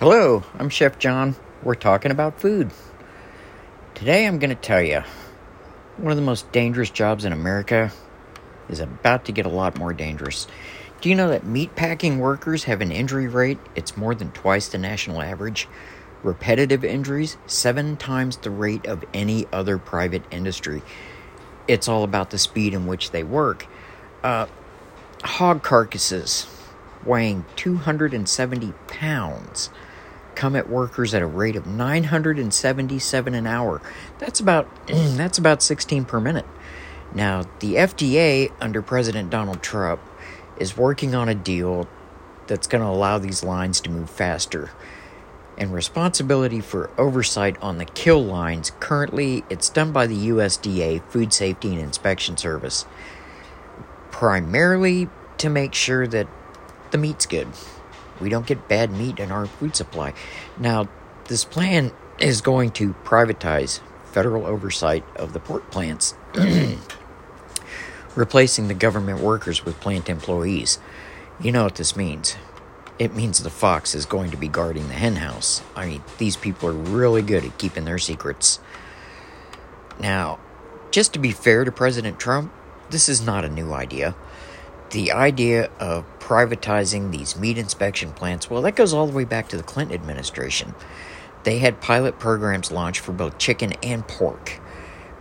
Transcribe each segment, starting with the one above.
Hello, I'm Chef John. We're talking about food. Today I'm going to tell you one of the most dangerous jobs in America is about to get a lot more dangerous. Do you know that meatpacking workers have an injury rate? It's more than twice the national average. Repetitive injuries, seven times the rate of any other private industry. It's all about the speed in which they work. Uh, hog carcasses weighing 270 pounds come at workers at a rate of 977 an hour. That's about that's about 16 per minute. Now, the FDA under President Donald Trump is working on a deal that's going to allow these lines to move faster. And responsibility for oversight on the kill lines currently it's done by the USDA Food Safety and Inspection Service primarily to make sure that the meat's good we don't get bad meat in our food supply. Now, this plan is going to privatize federal oversight of the pork plants, replacing the government workers with plant employees. You know what this means. It means the fox is going to be guarding the henhouse. I mean, these people are really good at keeping their secrets. Now, just to be fair to President Trump, this is not a new idea. The idea of privatizing these meat inspection plants, well, that goes all the way back to the Clinton administration. They had pilot programs launched for both chicken and pork.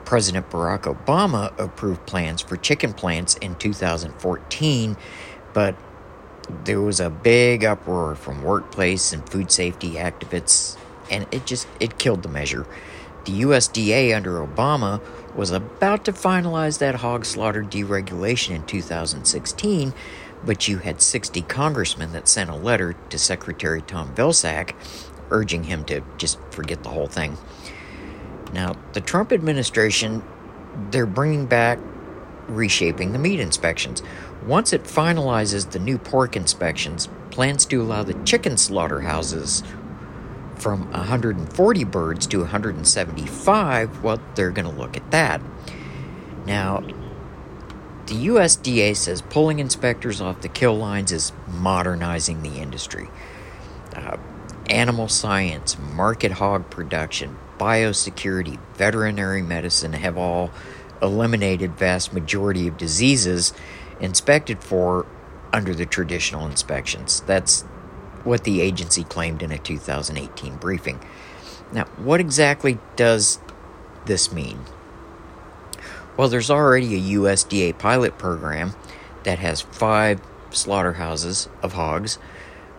President Barack Obama approved plans for chicken plants in 2014, but there was a big uproar from workplace and food safety activists, and it just it killed the measure. The USDA under Obama was about to finalize that hog slaughter deregulation in 2016 but you had 60 congressmen that sent a letter to Secretary Tom Vilsack urging him to just forget the whole thing. Now, the Trump administration, they're bringing back reshaping the meat inspections. Once it finalizes the new pork inspections, plans to allow the chicken slaughterhouses from 140 birds to 175, well, they're going to look at that. Now, the USDA says pulling inspectors off the kill lines is modernizing the industry. Uh, animal science, market hog production, biosecurity, veterinary medicine have all eliminated vast majority of diseases inspected for under the traditional inspections. That's what the agency claimed in a 2018 briefing. Now, what exactly does this mean? Well, there's already a USDA pilot program that has five slaughterhouses of hogs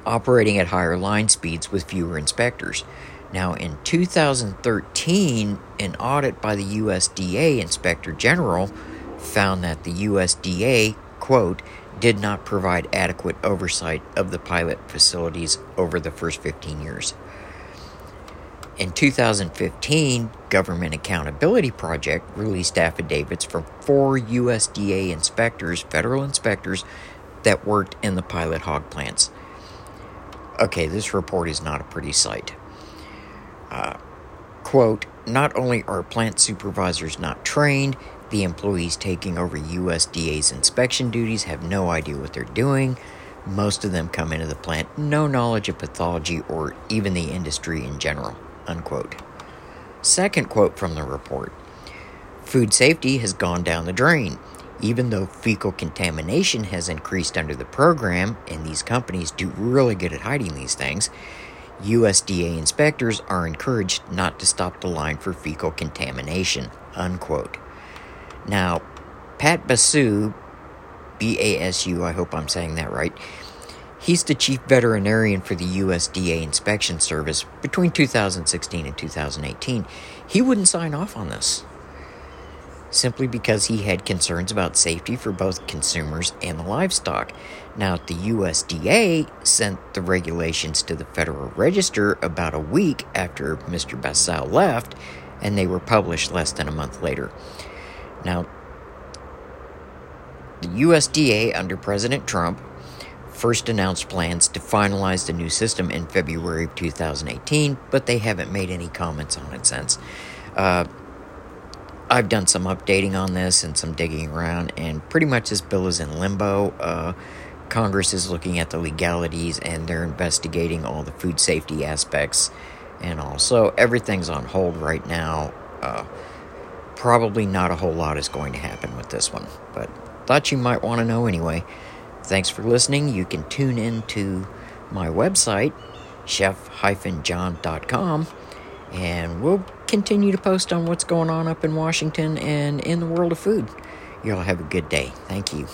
operating at higher line speeds with fewer inspectors. Now, in 2013, an audit by the USDA Inspector General found that the USDA, quote, did not provide adequate oversight of the pilot facilities over the first 15 years. In 2015, Government Accountability Project released affidavits from four USDA inspectors, federal inspectors, that worked in the pilot hog plants. Okay, this report is not a pretty sight. Uh, quote, not only are plant supervisors not trained, the employees taking over USDA's inspection duties have no idea what they're doing. Most of them come into the plant no knowledge of pathology or even the industry in general. Unquote. Second quote from the report Food safety has gone down the drain. Even though fecal contamination has increased under the program, and these companies do really good at hiding these things, USDA inspectors are encouraged not to stop the line for fecal contamination. Unquote. Now, Pat Basu, B A S U, I hope I'm saying that right, He's the chief veterinarian for the USDA Inspection Service between 2016 and 2018. He wouldn't sign off on this simply because he had concerns about safety for both consumers and the livestock. Now, the USDA sent the regulations to the Federal Register about a week after Mr. Basu left, and they were published less than a month later. Now, the USDA under President Trump first announced plans to finalize the new system in February of 2018, but they haven't made any comments on it since. Uh, I've done some updating on this and some digging around, and pretty much this bill is in limbo. Uh, Congress is looking at the legalities and they're investigating all the food safety aspects and also everything's on hold right now. Uh, probably not a whole lot is going to happen with this one, but thought you might want to know anyway. Thanks for listening. You can tune in to my website, chef-john.com, and we'll continue to post on what's going on up in Washington and in the world of food. Y'all have a good day. Thank you.